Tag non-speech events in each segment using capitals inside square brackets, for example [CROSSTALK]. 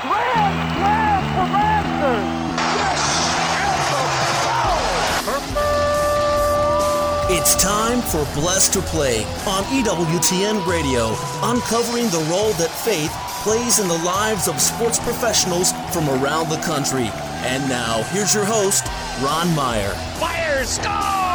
Grand slam for Masters. It's time for Blessed to Play on EWTN Radio, uncovering the role that faith plays in the lives of sports professionals from around the country. And now, here's your host, Ron Meyer. Fire score!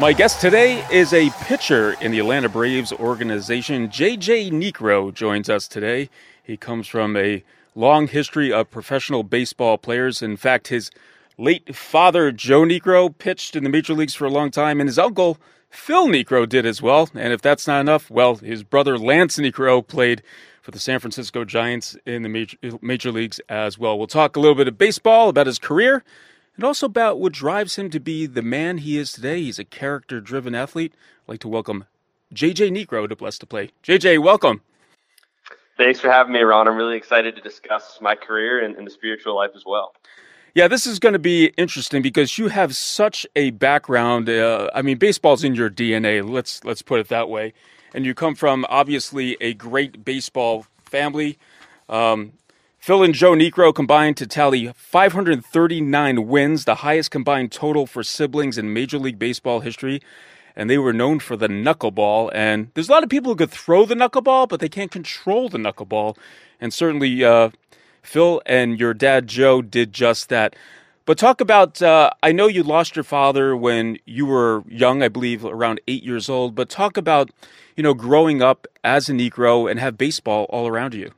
My guest today is a pitcher in the Atlanta Braves organization. JJ Niekro joins us today. He comes from a long history of professional baseball players. In fact, his late father, Joe Niekro, pitched in the major leagues for a long time, and his uncle, Phil Niekro, did as well. And if that's not enough, well, his brother, Lance Niekro, played for the San Francisco Giants in the major, major leagues as well. We'll talk a little bit of baseball, about his career, and also about what drives him to be the man he is today. He's a character driven athlete. I'd like to welcome JJ Niekro to Blessed to Play. JJ, welcome. Thanks for having me, Ron. I'm really excited to discuss my career and, and the spiritual life as well. Yeah, this is going to be interesting because you have such a background. Uh, I mean, baseball's in your DNA. Let's let's put it that way. And you come from obviously a great baseball family. Um, Phil and Joe Niekro combined to tally 539 wins, the highest combined total for siblings in Major League Baseball history. And they were known for the knuckleball. And there's a lot of people who could throw the knuckleball, but they can't control the knuckleball. And certainly, uh, Phil and your dad Joe did just that. But talk about, uh, I know you lost your father when you were young, I believe around eight years old, but talk about, you know, growing up as a Niekro and have baseball all around you.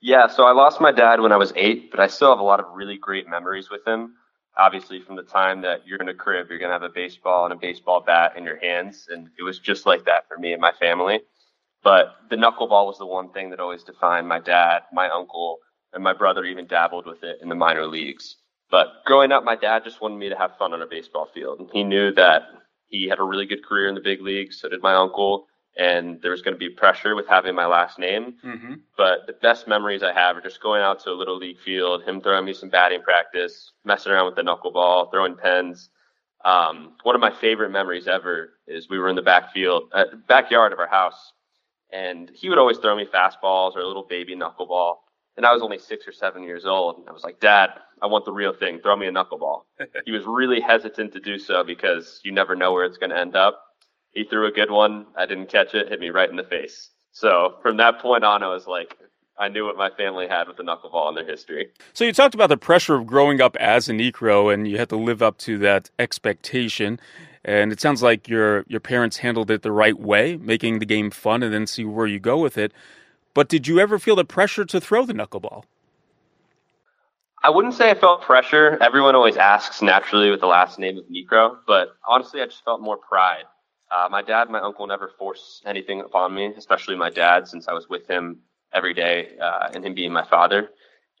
Yeah, so I lost my dad when I was eight, but I still have a lot of really great memories with him. Obviously, from the time that you're in a crib, you're going to have a baseball and a baseball bat in your hands. And it was just like that for me and my family. But the knuckleball was the one thing that always defined my dad, my uncle, and my brother even dabbled with it in the minor leagues. But growing up, my dad just wanted me to have fun on a baseball field. He knew that he had a really good career in the big leagues. So did my uncle. And there was going to be pressure with having my last name. Mm-hmm. But the best memories I have are just going out to a little league field, him throwing me some batting practice, messing around with the knuckleball, throwing pens. Um, one of my favorite memories ever is we were in the backfield, uh, backyard of our house, and he would always throw me fastballs or a little baby knuckleball. And I was only six or seven years old. And I was like, Dad, I want the real thing. Throw me a knuckleball. [LAUGHS] he was really hesitant to do so because you never know where it's going to end up. He threw a good one. I didn't catch it. Hit me right in the face. So from that point on, I was like, I knew what my family had with the knuckleball in their history. So you talked about the pressure of growing up as a Niekro, and you had to live up to that expectation. And it sounds like your your parents handled it the right way, making the game fun and then see where you go with it. But did you ever feel the pressure to throw the knuckleball? I wouldn't say I felt pressure. Everyone always asks naturally with the last name of Niekro, but honestly, I just felt more pride. Uh, my dad and my uncle never forced anything upon me, especially my dad, since I was with him every day uh, and him being my father.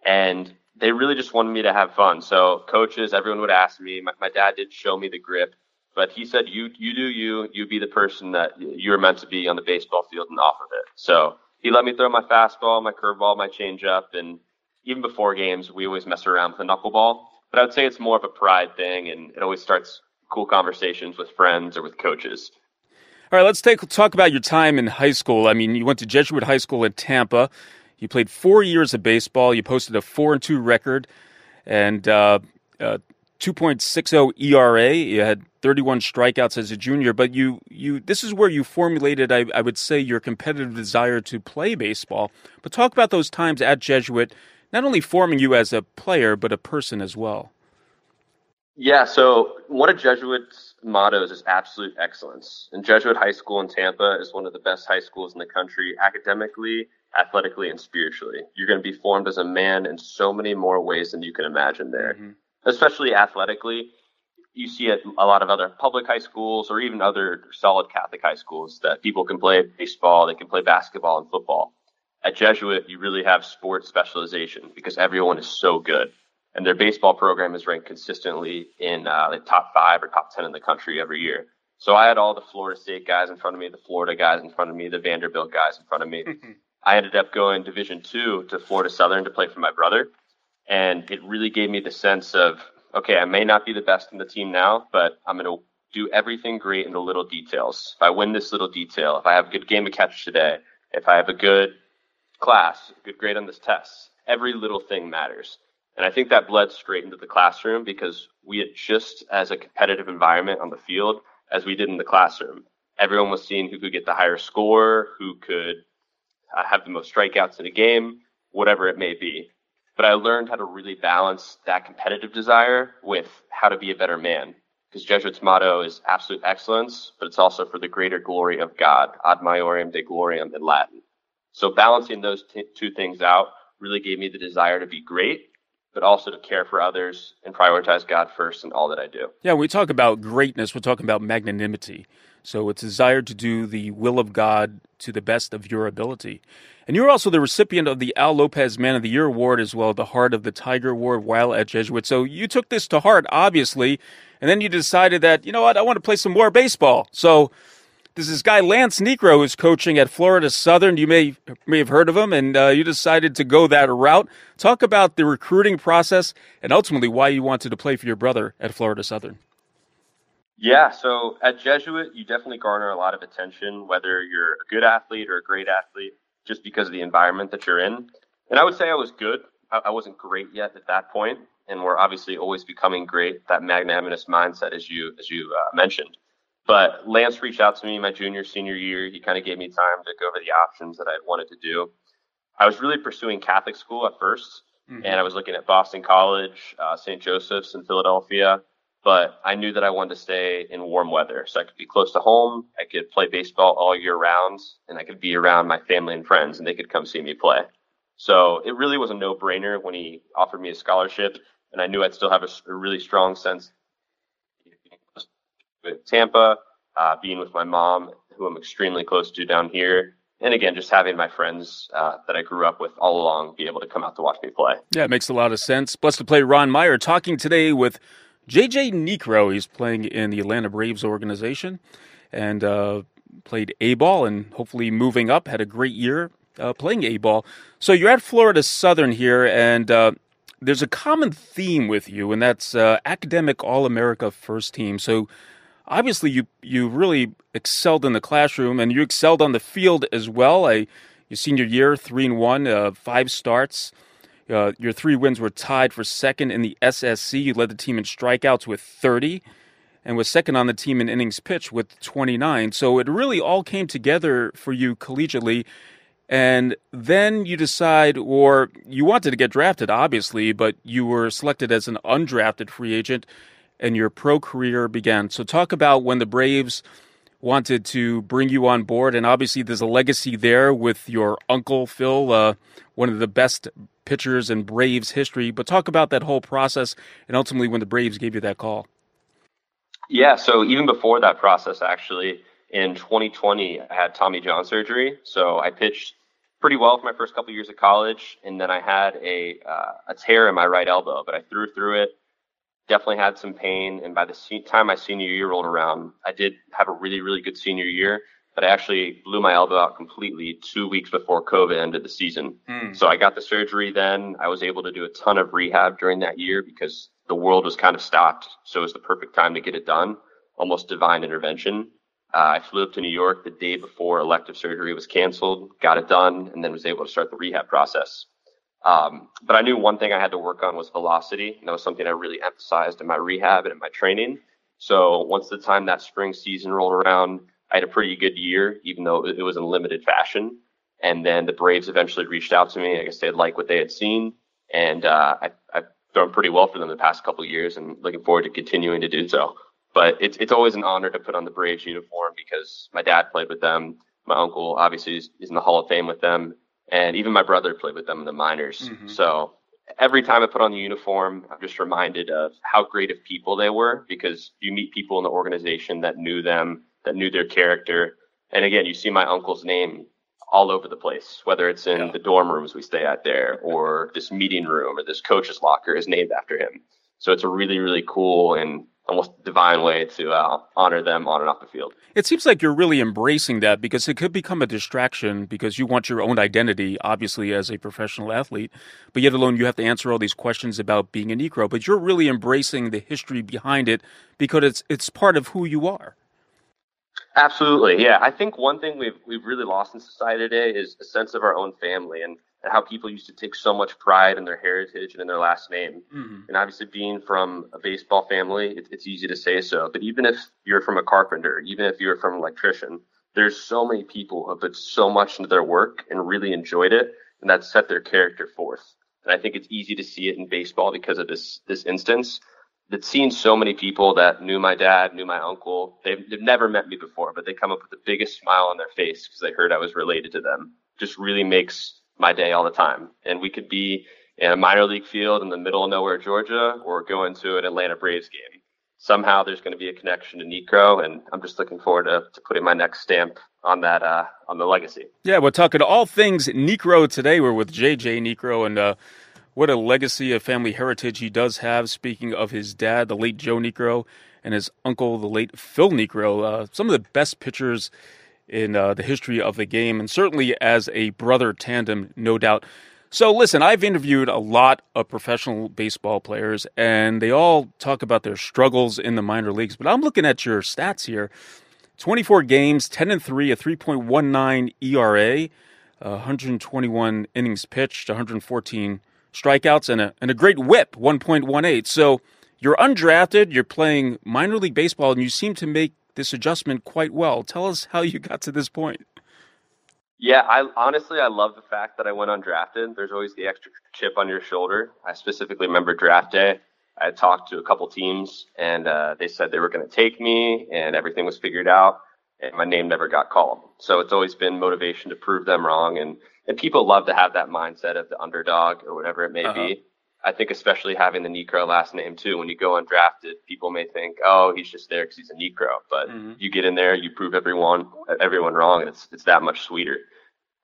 And they really just wanted me to have fun. So coaches, everyone would ask me. My, my dad did show me the grip but he said, "You you do you. You be the person that you're meant to be on the baseball field and off of it." So he let me throw my fastball, my curveball, my changeup, and even before games, we always mess around with the knuckleball. But I would say it's more of a pride thing, and it always starts cool conversations with friends or with coaches. All right, let's take talk about your time in high school. I mean, you went to Jesuit High School in Tampa. You played four years of baseball. You posted a four and two record, and uh, uh, 2.60 ERA. You had 31 strikeouts as a junior, but you you this is where you formulated, I, I would say, your competitive desire to play baseball. But talk about those times at Jesuit, not only forming you as a player but a person as well. Yeah, so one of Jesuit's mottos is absolute excellence. And Jesuit High School in Tampa is one of the best high schools in the country, academically, athletically, and spiritually. You're going to be formed as a man in so many more ways than you can imagine there. Mm-hmm especially athletically. You see at a lot of other public high schools or even other solid Catholic high schools that people can play baseball, they can play basketball and football. At Jesuit, you really have sports specialization because everyone is so good. And their baseball program is ranked consistently in uh, the top five or top 10 in the country every year. So I had all the Florida State guys in front of me, the Florida guys in front of me, the Vanderbilt guys in front of me. I ended up going Division two to Florida Southern to play for my brother. And it really gave me the sense of, okay, I may not be the best in the team now, but I'm going to do everything great in the little details. If I win this little detail, if I have a good game of catch today, if I have a good class, a good grade on this test, every little thing matters. And I think that bled straight into the classroom because we had just as a competitive environment on the field as we did in the classroom. Everyone was seeing who could get the higher score, who could uh, have the most strikeouts in a game, whatever it may be. But I learned how to really balance that competitive desire with how to be a better man. Because Jesuits' motto is absolute excellence, but it's also for the greater glory of God, ad maiorem Dei gloriam in Latin. So balancing those t- two things out really gave me the desire to be great but also to care for others and prioritize God first in all that I do. Yeah, we talk about greatness, we're talking about magnanimity. So it's desire to do the will of God to the best of your ability. And you're also the recipient of the Al Lopez Man of the Year Award as well, the Heart of the Tiger Award while at Jesuit. So you took this to heart, obviously, and then you decided that, you know what, I want to play some more baseball. So there's this guy Lance Niekro who's coaching at Florida Southern. You may may have heard of him, and uh, you decided to go that route. Talk about the recruiting process and ultimately why you wanted to play for your brother at Florida Southern. Yeah, so at Jesuit, you definitely garner a lot of attention, whether you're a good athlete or a great athlete, just because of the environment that you're in. And I would say I was good. I, wasn't great yet at that point, and we're obviously always becoming great. That magnanimous mindset, as you as you uh, mentioned. But Lance reached out to me my junior, senior year. He kind of gave me time to go over the options that I wanted to do. I was really pursuing Catholic school at 1st mm-hmm. and I was looking at Boston College, uh, St. Joseph's in Philadelphia. But I knew that I wanted to stay in warm weather, so I could be close to home. I could play baseball all year round, and I could be around my family and friends, and they could come see me play. So it really was a no-brainer when he offered me a scholarship, and I knew I'd still have a, a really strong sense with Tampa, uh, being with my mom, who I'm extremely close to down here, and again, just having my friends uh, that I grew up with all along be able to come out to watch me play. Yeah, it makes a lot of sense. Blessed to play Ron Meyer talking today with JJ Niekro. He's playing in the Atlanta Braves organization and uh, played A ball and hopefully moving up. Had a great year uh, playing A ball. So you're at Florida Southern here, and uh, there's a common theme with you, and that's uh, academic All America first team. So obviously you you really excelled in the classroom and you excelled on the field as well. I, your senior year, three and one, uh, five starts. Uh, your three wins were tied for second in the SSC. You led the team in strikeouts with 30 and was second on the team in innings pitched with 29. So it really all came together for you collegiately. And then you decide, or you wanted to get drafted, obviously, but you were selected as an undrafted free agent and your pro career began. So, talk about when the Braves wanted to bring you on board, and obviously there's a legacy there with your uncle Phil, uh, one of the best pitchers in Braves history. But talk about that whole process, and ultimately when the Braves gave you that call. Yeah, so even before that process, actually, in 2020, I had Tommy John surgery. So I pitched pretty well for my first couple years of college, and then I had a uh, a tear in my right elbow, but I threw through it definitely had some pain. And by the time my senior year rolled around, I did have a really, really good senior year, but I actually blew my elbow out completely two weeks before COVID ended the season. Mm. So I got the surgery then. I was able to do a ton of rehab during that year because the world was kind of stopped. So it was the perfect time to get it done. Almost divine intervention. Uh, I flew up to New York the day before elective surgery was canceled, got it done, and then was able to start the rehab process. Um, but I knew one thing I had to work on was velocity. And that was something I really emphasized in my rehab and in my training. So once the time that spring season rolled around, I had a pretty good year, even though it was in limited fashion. And then the Braves eventually reached out to me. I guess they liked what they had seen. And uh, I, I've done pretty well for them the past couple years and looking forward to continuing to do so. But it's, it's always an honor to put on the Braves uniform because my dad played with them. My uncle obviously is, is in the Hall of Fame with them and even my brother played with them in the minors. Mm-hmm. So every time I put on the uniform, I'm just reminded of how great of people they were because you meet people in the organization that knew them, that knew their character. And again, you see my uncle's name all over the place, whether it's in yeah. the dorm rooms we stay at there or this meeting room or this coach's locker is named after him. So it's a really, really cool and almost divine way to uh, honor them on and off the field. It seems like you're really embracing that because it could become a distraction because you want your own identity, obviously, as a professional athlete, but yet alone you have to answer all these questions about being a Niekro. But you're really embracing the history behind it because it's it's part of who you are. Absolutely, yeah. I think one thing we've we've really lost in society today is a sense of our own family and, and how people used to take so much pride in their heritage and in their last name. Mm-hmm. And obviously, being from a baseball family, it, it's easy to say so. But even if you're from a carpenter, even if you're from an electrician, there's so many people who have put so much into their work and really enjoyed it, and that set their character forth. And I think it's easy to see it in baseball because of this this instance that seen so many people that knew my dad, knew my uncle. They've, they've never met me before, but they come up with the biggest smile on their face because they heard I was related to them. Just really makes my day all the time. And we could be in a minor league field in the middle of nowhere, Georgia, or going to an Atlanta Braves game. Somehow there's going to be a connection to Niekro, and I'm just looking forward to, to putting my next stamp on that uh, on the legacy. Yeah, we're talking all things Niekro today. We're with JJ Niekro, and uh, what a legacy of family heritage he does have. Speaking of his dad, the late Joe Niekro, and his uncle, the late Phil Niekro, uh, some of the best pitchers in uh, the history of the game, and certainly as a brother tandem, no doubt. So, listen, I've interviewed a lot of professional baseball players, and they all talk about their struggles in the minor leagues. But I'm looking at your stats here 24 games, 10 and 3, a 3.19 ERA, uh, 121 innings pitched, 114 strikeouts, and a, and a great whip, 1.18. So you're undrafted, you're playing minor league baseball, and you seem to make this adjustment quite well. Tell us how you got to this point. Yeah, I honestly I love the fact that I went undrafted. There's always the extra chip on your shoulder. I specifically remember draft day. I had talked to a couple teams, and uh, they said they were going to take me, and everything was figured out, and my name never got called. So it's always been motivation to prove them wrong, and and people love to have that mindset of the underdog or whatever it may uh-huh. be. I think especially having the Niekro last name too. When you go undrafted, people may think, "Oh, he's just there because he's a Niekro," but mm-hmm. you get in there, you prove everyone everyone wrong, and it's it's that much sweeter.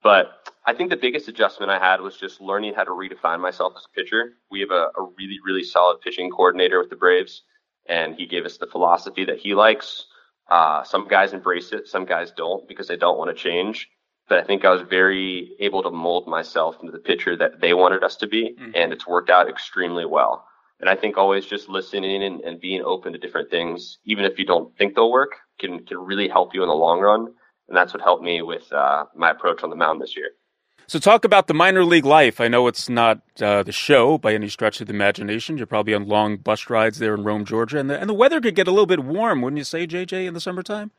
But I think the biggest adjustment I had was just learning how to redefine myself as a pitcher. We have a, a really really solid pitching coordinator with the Braves, and he gave us the philosophy that he likes. Uh, some guys embrace it, some guys don't because they don't want to change but I think I was very able to mold myself into the pitcher that they wanted us to be, mm-hmm. and it's worked out extremely well. And I think always just listening and, and being open to different things, even if you don't think they'll work, can can really help you in the long run. And that's what helped me with uh, my approach on the mound this year. So, talk about the minor league life. I know it's not uh, the show by any stretch of the imagination. You're probably on long bus rides there in Rome, Georgia, and the, and the weather could get a little bit warm, wouldn't you say, JJ, in the summertime?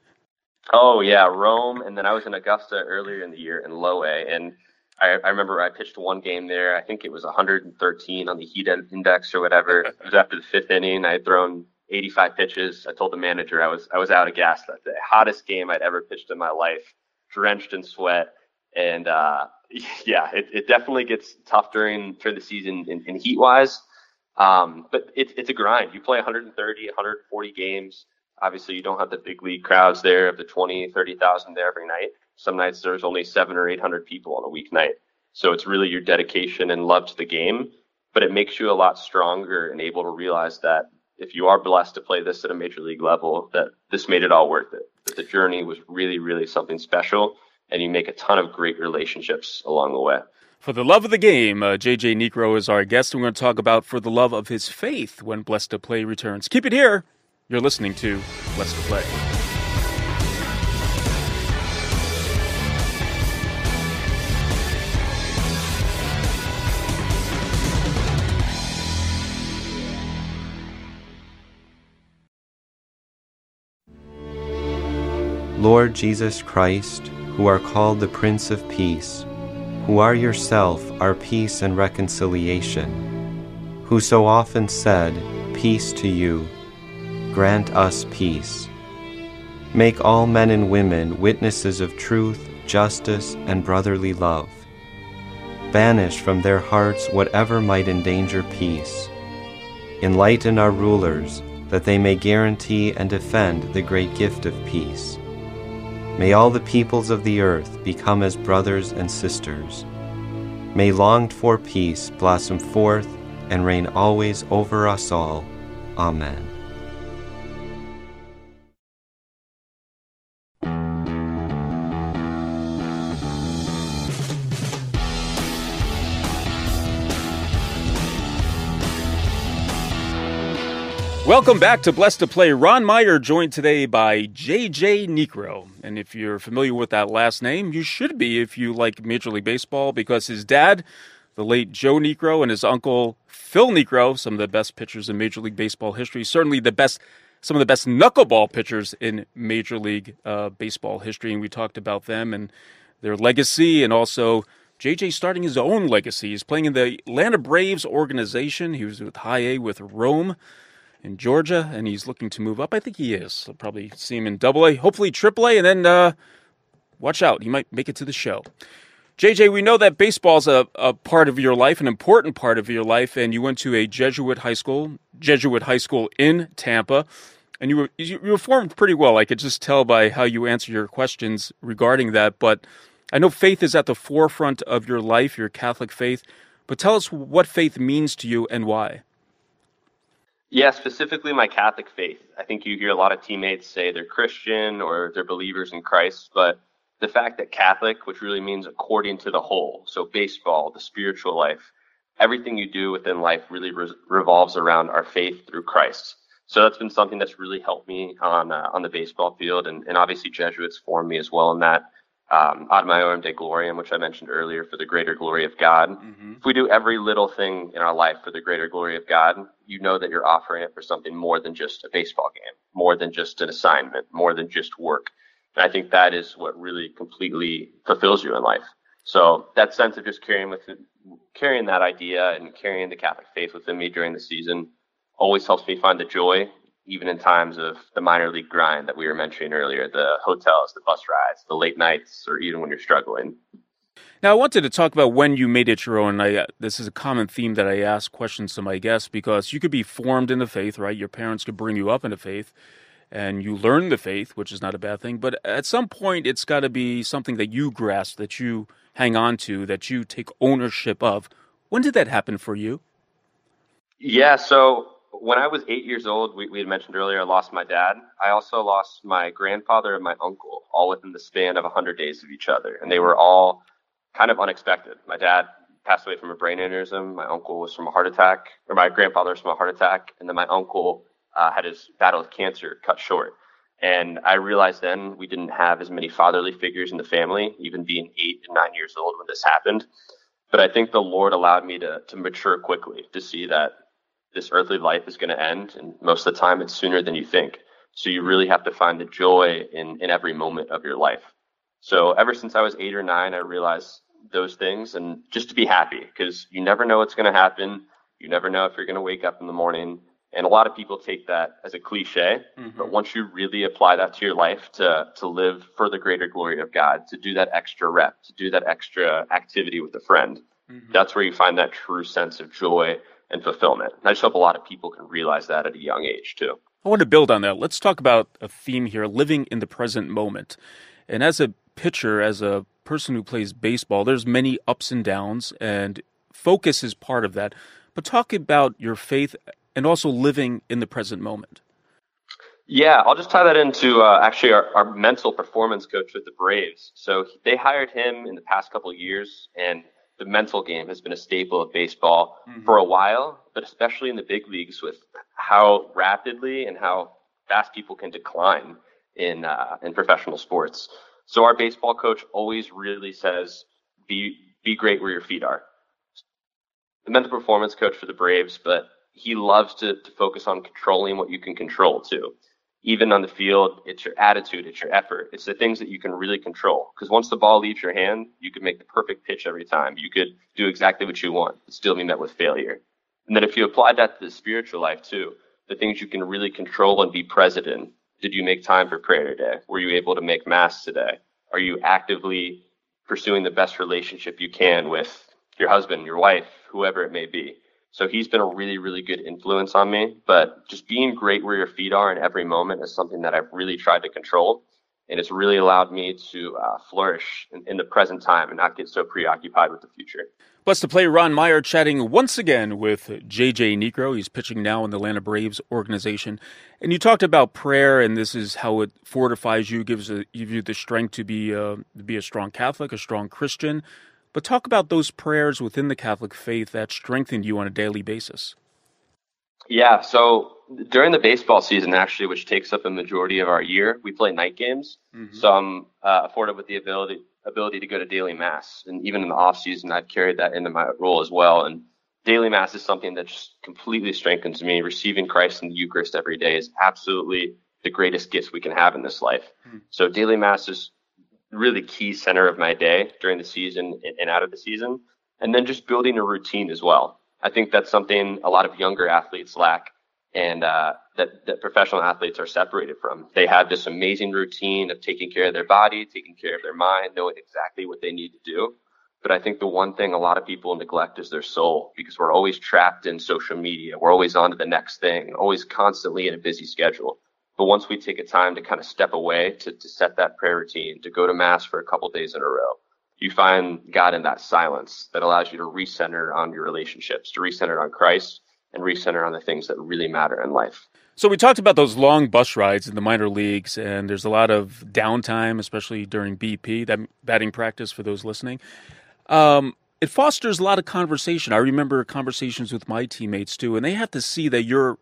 Oh yeah, Rome, and then I was in Augusta earlier in the year in low A, and I, I remember I pitched one game there. I think it was 113 on the heat index or whatever. [LAUGHS] it was after the fifth inning. I had thrown 85 pitches. I told the manager I was I was out of gas that day. Hottest game I'd ever pitched in my life, drenched in sweat, and uh, [LAUGHS] yeah, it, it definitely gets tough during during the season in, in heat wise. Um, but it's it's a grind. You play 130, 140 games obviously you don't have the big league crowds there of the 20, 30,000 there every night. Some nights there's only seven or 800 people on a weeknight. So it's really your dedication and love to the game, but it makes you a lot stronger and able to realize that if you are blessed to play this at a major league level, that this made it all worth it. That the journey was really, really something special, and you make a ton of great relationships along the way. For the love of the game, uh, JJ Niekro is our guest. We're going to talk about for the love of his faith when Blessed to Play returns. Keep it here you're listening to Let's Play. Lord Jesus Christ, who are called the Prince of Peace, who are yourself our peace and reconciliation, who so often said, Peace to you grant us peace. Make all men and women witnesses of truth, justice, and brotherly love. Banish from their hearts whatever might endanger peace. Enlighten our rulers that they may guarantee and defend the great gift of peace. May all the peoples of the earth become as brothers and sisters. May longed for peace blossom forth and reign always over us all. Amen. Welcome back to Blessed to Play. Ron Meyer joined today by JJ Niekro. And if you're familiar with that last name, you should be if you like Major League Baseball because his dad, the late Joe Niekro, and his uncle Phil Niekro, some of the best pitchers in Major League Baseball history, certainly the best some of the best knuckleball pitchers in Major League uh, Baseball history, and we talked about them and their legacy, and also JJ starting his own legacy. He's playing in the Atlanta Braves organization. He was with High A with Rome in Georgia, and he's looking to move up. I think he is. I'll probably see him in Double A, hopefully Triple A, and then uh, watch out, he might make it to the show. JJ, we know that baseball is a, a part of your life, an important part of your life, and you went to a Jesuit high school, Jesuit high school in Tampa, and you were you were formed pretty well. I could just tell by how you answer your questions regarding that. But I know faith is at the forefront of your life, your Catholic faith. But tell us what faith means to you and why. Yeah, specifically my Catholic faith. I think you hear a lot of teammates say they're Christian or they're believers in Christ, but the fact that Catholic, which really means according to the whole, so baseball, the spiritual life, everything you do within life really re- revolves around our faith through Christ. So that's been something that's really helped me on uh, on the baseball field, and, and obviously Jesuits formed me as well in that um, ad maiorem Dei gloriam, which I mentioned earlier, for the greater glory of God. Mm-hmm. If we do every little thing in our life for the greater glory of God, you know that you're offering it for something more than just a baseball game, more than just an assignment, more than just work. And I think that is what really completely fulfills you in life. So that sense of just carrying with carrying that idea and carrying the Catholic faith within me during the season always helps me find the joy even in times of the minor league grind that we were mentioning earlier, the hotels, the bus rides, the late nights, or even when you're struggling. Now, I wanted to talk about when you made it your own. I, uh, this is a common theme that I ask questions to my guests because you could be formed in the faith, right? Your parents could bring you up in the faith and you learn the faith, which is not a bad thing. But at some point, it's got to be something that you grasp, that you hang on to, that you take ownership of. When did that happen for you? Yeah, so when I was eight years old, we, we had mentioned earlier, I lost my dad. I also lost my grandfather and my uncle, all within the span of 100 days of each other. And they were all kind of unexpected. My dad passed away from a brain aneurysm. My uncle was from a heart attack, or my grandfather was from a heart attack. And then my uncle uh, had his battle with cancer cut short. And I realized then we didn't have as many fatherly figures in the family, even being eight and nine years old when this happened. But I think the Lord allowed me to, to mature quickly to see that this earthly life is going to end, and most of the time it's sooner than you think. So you really have to find the joy in, in every moment of your life. So ever since I was eight or nine, I realized those things and just to be happy because you never know what's going to happen. You never know if you're going to wake up in the morning. And a lot of people take that as a cliche, mm-hmm. but once you really apply that to your life to, to live for the greater glory of God, to do that extra rep, to do that extra activity with a friend, mm-hmm. that's where you find that true sense of joy and fulfillment. And I just hope a lot of people can realize that at a young age too. I want to build on that. Let's talk about a theme here living in the present moment. And as a pitcher, as a person who plays baseball, there's many ups and downs, and focus is part of that. But talk about your faith and also living in the present moment. Yeah, I'll just tie that into uh, actually our, our mental performance coach with the Braves. So they hired him in the past couple of years, and the mental game has been a staple of baseball mm-hmm. for a while, but especially in the big leagues with how rapidly and how fast people can decline in uh, in professional sports. So our baseball coach always really says, "Be be great where your feet are." The mental performance coach for the Braves, but he loves to, to focus on controlling what you can control too even on the field, it's your attitude, it's your effort, it's the things that you can really control. Because once the ball leaves your hand, you can make the perfect pitch every time. You could do exactly what you want, but still be met with failure. And then if you apply that to the spiritual life too, the things you can really control and be present in. Did you make time for prayer today? Were you able to make mass today? Are you actively pursuing the best relationship you can with your husband, your wife, whoever it may be? So he's been a really, really good influence on me. But just being great where your feet are in every moment is something that I've really tried to control. And it's really allowed me to uh, flourish in, in, the present time and not get so preoccupied with the future. Blessed to play Ron Meyer chatting once again with JJ Niekro. He's pitching now in the Atlanta Braves organization. And you talked about prayer, and this is how it fortifies you, gives, a, gives you the strength to be, uh, to be a strong Catholic, a strong Christian. But talk about those prayers within the Catholic faith that strengthened you on a daily basis. Yeah, so during the baseball season, actually, which takes up a majority of our year, we play night games. Mm-hmm. So I'm uh, afforded with the ability ability to go to daily mass, and even in the off season, I've carried that into my role as well. And daily mass is something that just completely strengthens me. Receiving Christ in the Eucharist every day is absolutely the greatest gift we can have in this life. Mm-hmm. So daily mass is really key center of my day during the season and out of the season, and then just building a routine as well. I think that's something a lot of younger athletes lack and uh, that, that professional athletes are separated from. They have this amazing routine of taking care of their body, taking care of their mind, knowing exactly what they need to do. But I think the one thing a lot of people neglect is their soul because we're always trapped in social media. We're always on to the next thing, always constantly in a busy schedule. But once we take a time to kind of step away to, to set that prayer routine, to go to mass for a couple days in a row, you find God in that silence that allows you to recenter on your relationships, to recenter on Christ, and recenter on the things that really matter in life. So we talked about those long bus rides in the minor leagues, and there's a lot of downtime, especially during BP, that batting practice for those listening. Um, it fosters a lot of conversation. I remember conversations with my teammates too, and they have to see that you're,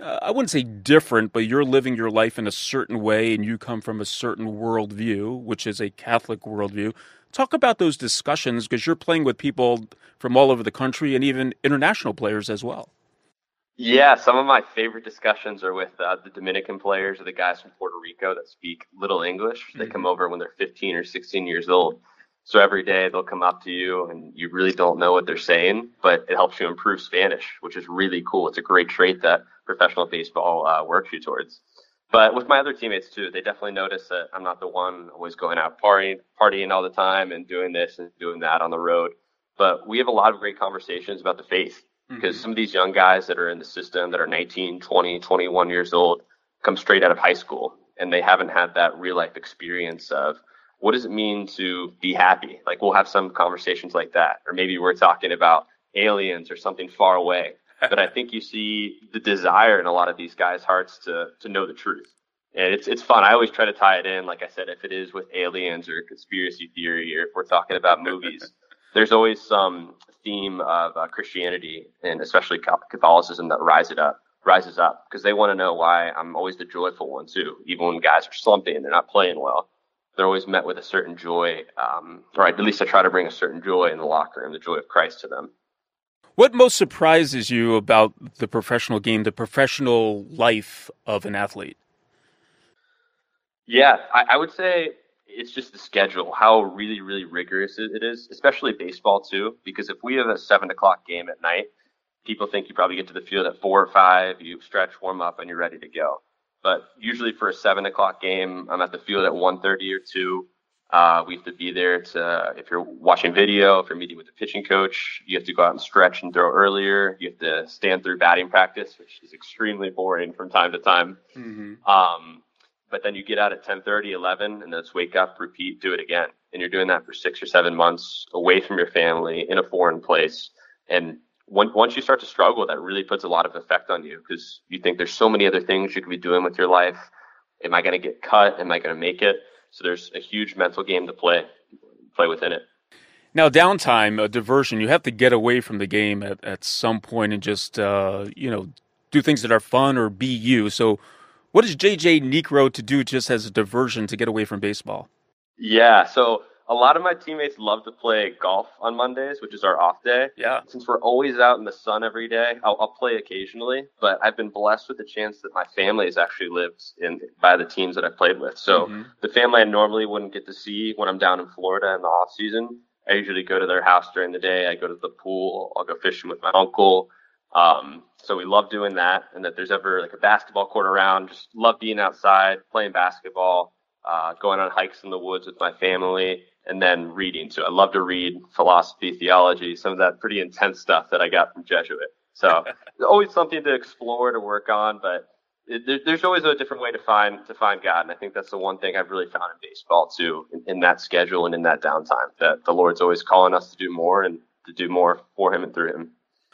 uh, I wouldn't say different, but you're living your life in a certain way, and you come from a certain worldview, which is a Catholic worldview. Talk about those discussions because you're playing with people from all over the country and even international players as well. Yeah, some of my favorite discussions are with uh, the Dominican players or the guys from Puerto Rico that speak little English. They mm-hmm. come over when they're 15 or 16 years old. So every day they'll come up to you and you really don't know what they're saying, but it helps you improve Spanish, which is really cool. It's a great trait that professional baseball uh, works you towards. But with my other teammates too, they definitely notice that I'm not the one always going out partying, partying all the time and doing this and doing that on the road. But we have a lot of great conversations about the faith because mm-hmm. some of these young guys that are in the system that are 19, 20, 21 years old come straight out of high school and they haven't had that real life experience of what does it mean to be happy? Like we'll have some conversations like that, or maybe we're talking about aliens or something far away. But I think you see the desire in a lot of these guys' hearts to to know the truth. And it's it's fun. I always try to tie it in, like I said, if it is with aliens or conspiracy theory, or if we're talking about movies, [LAUGHS] there's always some theme of uh, Christianity and especially Catholicism that rise it up, rises up because they want to know why I'm always the joyful one too. Even when guys are slumping and they're not playing well, they're always met with a certain joy, um, or at least I try to bring a certain joy in the locker room, the joy of Christ to them. What most surprises you about the professional game, the professional life of an athlete? Yeah, I, I would say it's just the schedule, how really, really rigorous it is, especially baseball too. Because if we have a seven o'clock game at night, people think you probably get to the field at four or five, you stretch, warm up, and you're ready to go. But usually for a seven o'clock game, I'm at the field at 1:30 or two. Uh, we have to be there to, if you're watching video, if you're meeting with the pitching coach, you have to go out and stretch and throw earlier. You have to stand through batting practice, which is extremely boring from time to time. Mm-hmm. Um, but then you get out at 10 30 11 and then it's wake up repeat do it again and you're doing that for six or seven months away from your family in a foreign place and when, once you start to struggle that really puts a lot of effect on you because you think there's so many other things you could be doing with your life am i going to get cut am i going to make it so there's a huge mental game to play play within it now downtime a diversion you have to get away from the game at, at some point and just uh, you know do things that are fun or be you so what is JJ Niekro to do just as a diversion to get away from baseball? Yeah, so a lot of my teammates love to play golf on Mondays, which is our off day. Yeah. Since we're always out in the sun every day, I'll, I'll play occasionally, but I've been blessed with the chance that my family has actually lived in by the teams that I played with. So mm-hmm. the family I normally wouldn't get to see when I'm down in Florida in the off season, I usually go to their house during the day. I go to the pool. I'll go fishing with my uncle. Um, so we love doing that. And that there's ever like a basketball court around, just love being outside, playing basketball, uh, going on hikes in the woods with my family, and then reading. So I love to read philosophy, theology, some of that pretty intense stuff that I got from Jesuit. So [LAUGHS] always something to explore, to work on, but it, there's always a different way to find to find God, and I think that's the one thing I've really found in baseball too, in, in that schedule and in that downtime. That the Lord's always calling us to do more and to do more for Him and through Him.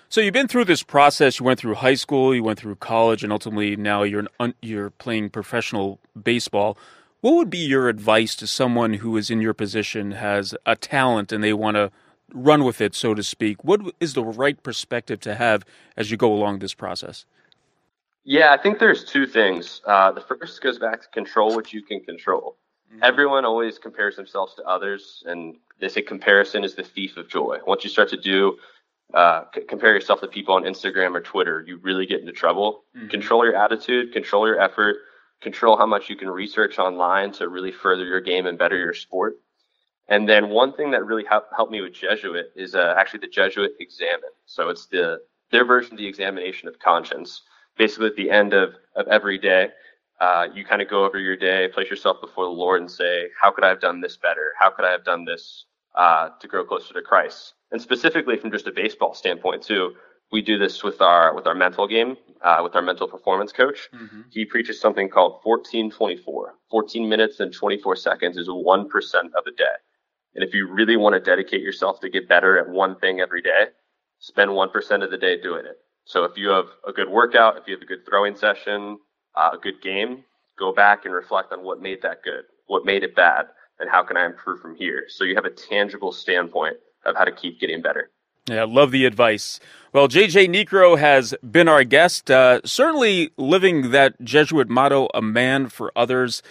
So you've been through this process. You went through high school, you went through college, and ultimately now you're un- you're playing professional baseball. What would be your advice to someone who is in your position, has a talent, and they want to run with it, so to speak? What is the right perspective to have as you go along this process? Yeah, I think there's two things. Uh, the first goes back to control what you can control. Mm-hmm. Everyone always compares themselves to others, and they say comparison is the thief of joy. Once you start to do uh, c- compare yourself to people on Instagram or Twitter, you really get into trouble. Mm-hmm. Control your attitude, control your effort, control how much you can research online to really further your game and better your sport. And then one thing that really helped, helped me with Jesuit is uh, actually the Jesuit Examen. So it's the their version of the examination of conscience. Basically, at the end of, of every day, uh, you kind of go over your day, place yourself before the Lord, and say, "How could I have done this better? How could I have done this uh, to grow closer to Christ?" And specifically from just a baseball standpoint too, we do this with our with our mental game, uh, with our mental performance coach. Mm-hmm. He preaches something called 1424. 14 minutes and 24 seconds is one percent of a day. And if you really want to dedicate yourself to get better at one thing every day, spend 1% of the day doing it. So if you have a good workout, if you have a good throwing session, uh, a good game, go back and reflect on what made that good, what made it bad, and how can I improve from here. So you have a tangible standpoint of how to keep getting better. Yeah, love the advice. Well, JJ Niekro has been our guest, uh, certainly living that Jesuit motto, a man for others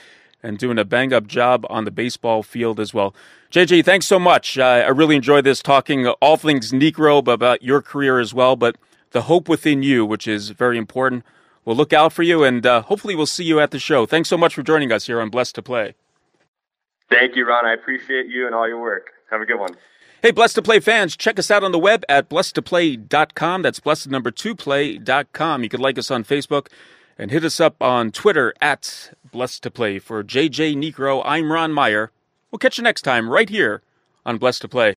and doing a bang up job on the baseball field as well. JJ, thanks so much. Uh, I really enjoyed this talking all things Niekro, but about your career as well, but the hope within you, which is very important. We'll look out for you, and uh, hopefully, we'll see you at the show. Thanks so much for joining us here on Blessed to Play. Thank you, Ron. I appreciate you and all your work. Have a good one. Hey, Blessed to Play fans, check us out on the web at blessedtoplay.com. That's blessed number two play.com. You can like us on Facebook and hit us up on Twitter at Blessed to Play. For JJ Niekro, I'm Ron Meyer. We'll catch you next time right here on Blessed to Play.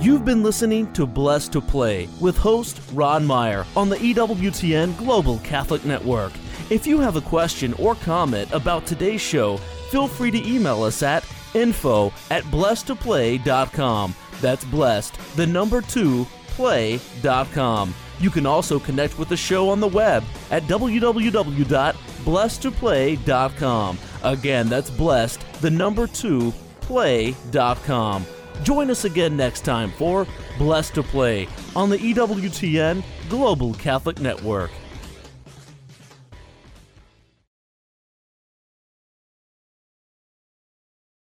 You've been listening to Blessed to Play with host Ron Meyer on the EWTN Global Catholic Network. If you have a question or comment about today's show, feel free to email us at info at blessedtoplay.com. That's blessed, the number two, play.com. You can also connect with the show on the web at www.blessedtoplay.com. Again, that's blessed, the number two, play.com. Join us again next time for Blessed to Play on the EWTN Global Catholic Network.